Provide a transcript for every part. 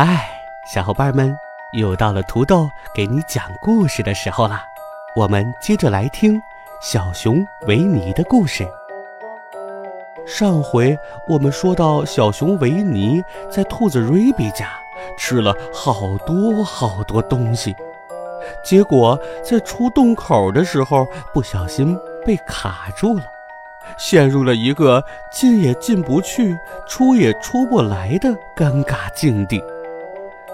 嗨，小伙伴们，又到了土豆给你讲故事的时候啦。我们接着来听小熊维尼的故事。上回我们说到，小熊维尼在兔子瑞比家吃了好多好多东西，结果在出洞口的时候不小心。被卡住了，陷入了一个进也进不去、出也出不来的尴尬境地。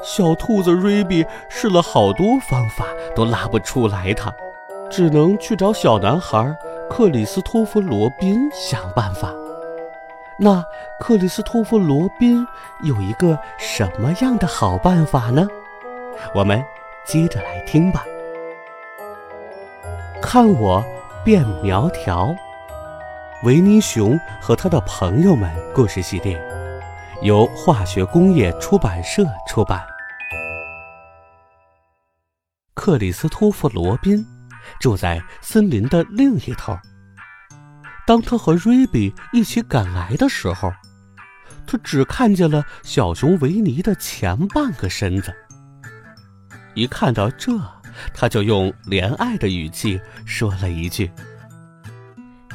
小兔子瑞比试了好多方法，都拉不出来它，只能去找小男孩克里斯托弗·罗宾想办法。那克里斯托弗·罗宾有一个什么样的好办法呢？我们接着来听吧。看我。变苗条，维尼熊和他的朋友们故事系列，由化学工业出版社出版。克里斯托弗·罗宾住在森林的另一头。当他和瑞比一起赶来的时候，他只看见了小熊维尼的前半个身子。一看到这，他就用怜爱的语气说了一句：“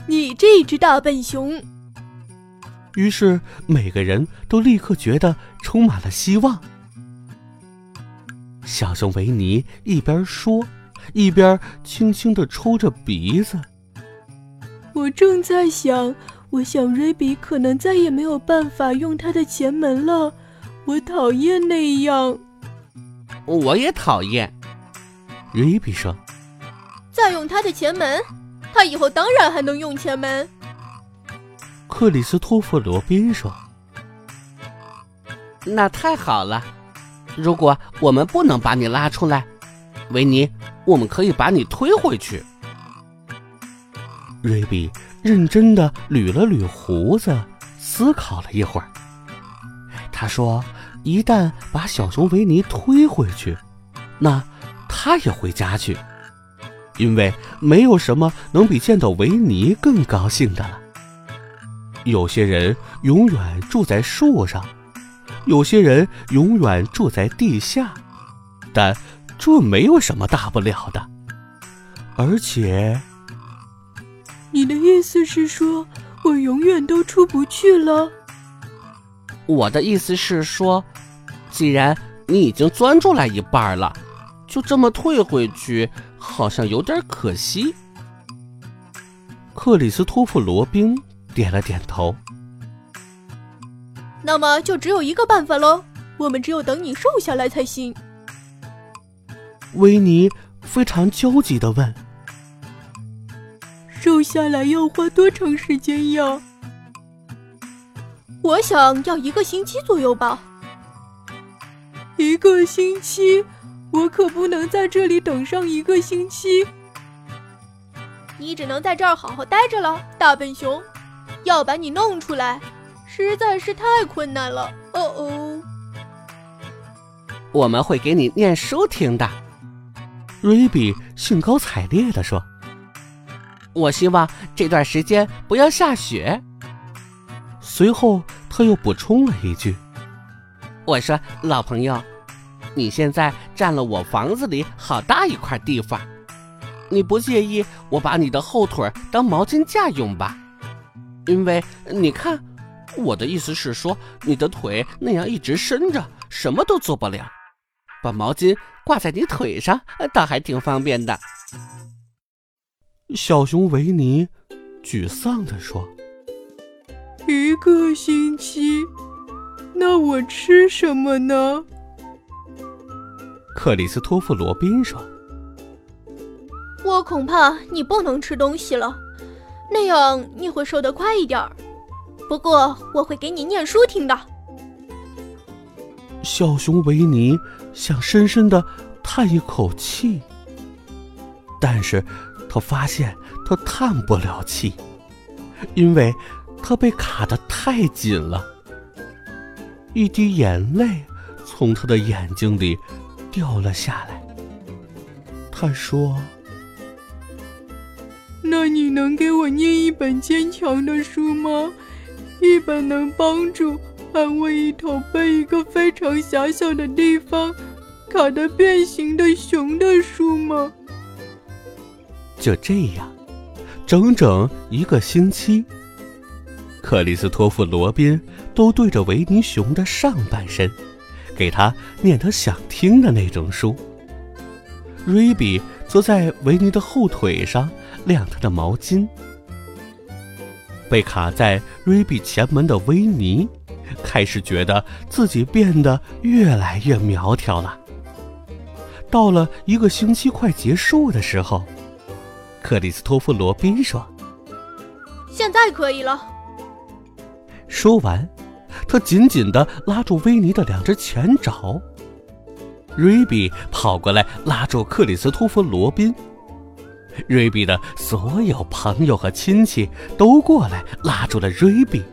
你这只大笨熊。”于是每个人都立刻觉得充满了希望。小熊维尼一边说，一边轻轻地抽着鼻子。我正在想，我想瑞比可能再也没有办法用他的前门了。我讨厌那样。我也讨厌。瑞比说：“再用他的前门，他以后当然还能用前门。”克里斯托弗·罗宾说：“那太好了！如果我们不能把你拉出来，维尼，我们可以把你推回去。”瑞比认真的捋了捋胡子，思考了一会儿。他说：“一旦把小熊维尼推回去，那……”他也回家去，因为没有什么能比见到维尼更高兴的了。有些人永远住在树上，有些人永远住在地下，但这没有什么大不了的。而且，你的意思是说我永远都出不去了？我的意思是说，既然你已经钻出来一半了。就这么退回去，好像有点可惜。克里斯托弗·罗宾点了点头。那么就只有一个办法喽，我们只有等你瘦下来才行。维尼非常焦急的问：“瘦下来要花多长时间呀？”我想要一个星期左右吧。一个星期。我可不能在这里等上一个星期，你只能在这儿好好待着了，大笨熊。要把你弄出来，实在是太困难了。哦哦，我们会给你念书听的。瑞比兴高采烈地说：“我希望这段时间不要下雪。”随后他又补充了一句：“我说，老朋友。”你现在占了我房子里好大一块地方，你不介意我把你的后腿当毛巾架用吧？因为你看，我的意思是说，你的腿那样一直伸着，什么都做不了。把毛巾挂在你腿上，倒还挺方便的。小熊维尼沮丧地说：“一个星期，那我吃什么呢？”克里斯托弗·罗宾说：“我恐怕你不能吃东西了，那样你会瘦得快一点儿。不过我会给你念书听的。小熊维尼想深深的叹一口气，但是他发现他叹不了气，因为他被卡的太紧了。一滴眼泪从他的眼睛里掉了下来。他说：“那你能给我念一本坚强的书吗？一本能帮助安慰一头被一个非常狭小的地方卡得变形的熊的书吗？”就这样，整整一个星期。克里斯托弗·罗宾都对着维尼熊的上半身，给他念他想听的那种书。瑞比坐在维尼的后腿上晾他的毛巾。被卡在瑞比前门的维尼，开始觉得自己变得越来越苗条了。到了一个星期快结束的时候，克里斯托弗·罗宾说：“现在可以了。”说完，他紧紧地拉住维尼的两只前爪。瑞比跑过来拉住克里斯托弗·罗宾。瑞比的所有朋友和亲戚都过来拉住了瑞比，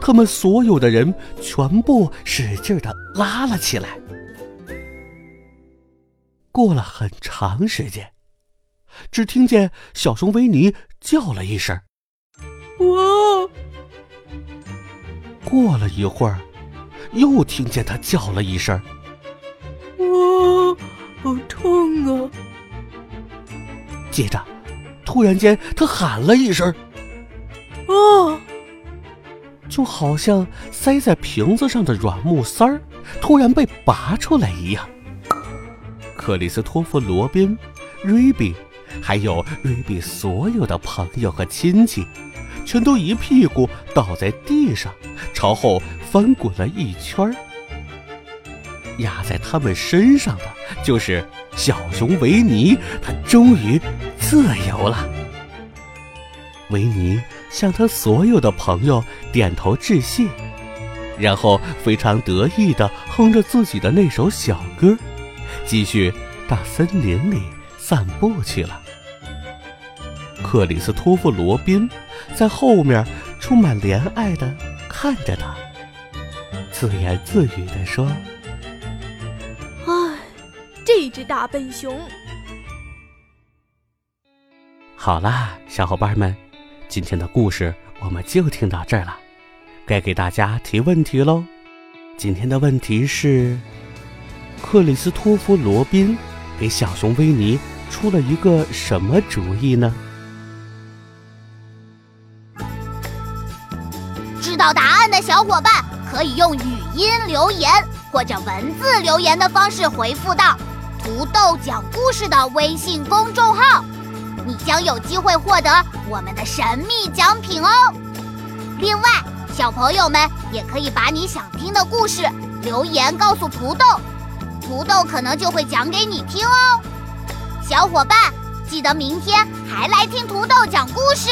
他们所有的人全部使劲的拉了起来。过了很长时间，只听见小熊维尼叫了一声：“哇！”过了一会儿，又听见他叫了一声：“接着，突然间他喊了一声：“啊！”就好像塞在瓶子上的软木塞儿突然被拔出来一样。克里斯托弗·罗宾、瑞比，还有瑞比所有的朋友和亲戚。全都一屁股倒在地上，朝后翻滚了一圈儿。压在他们身上的就是小熊维尼，他终于自由了。维尼向他所有的朋友点头致谢，然后非常得意地哼着自己的那首小歌，继续到森林里散步去了。克里斯托弗·罗宾在后面充满怜爱的看着他，自言自语地说：“唉，这只大笨熊。”好啦，小伙伴们，今天的故事我们就听到这儿了，该给大家提问题喽。今天的问题是：克里斯托弗·罗宾给小熊维尼出了一个什么主意呢？知道答案的小伙伴可以用语音留言或者文字留言的方式回复到“土豆讲故事”的微信公众号，你将有机会获得我们的神秘奖品哦。另外，小朋友们也可以把你想听的故事留言告诉土豆，土豆可能就会讲给你听哦。小伙伴，记得明天还来听土豆讲故事。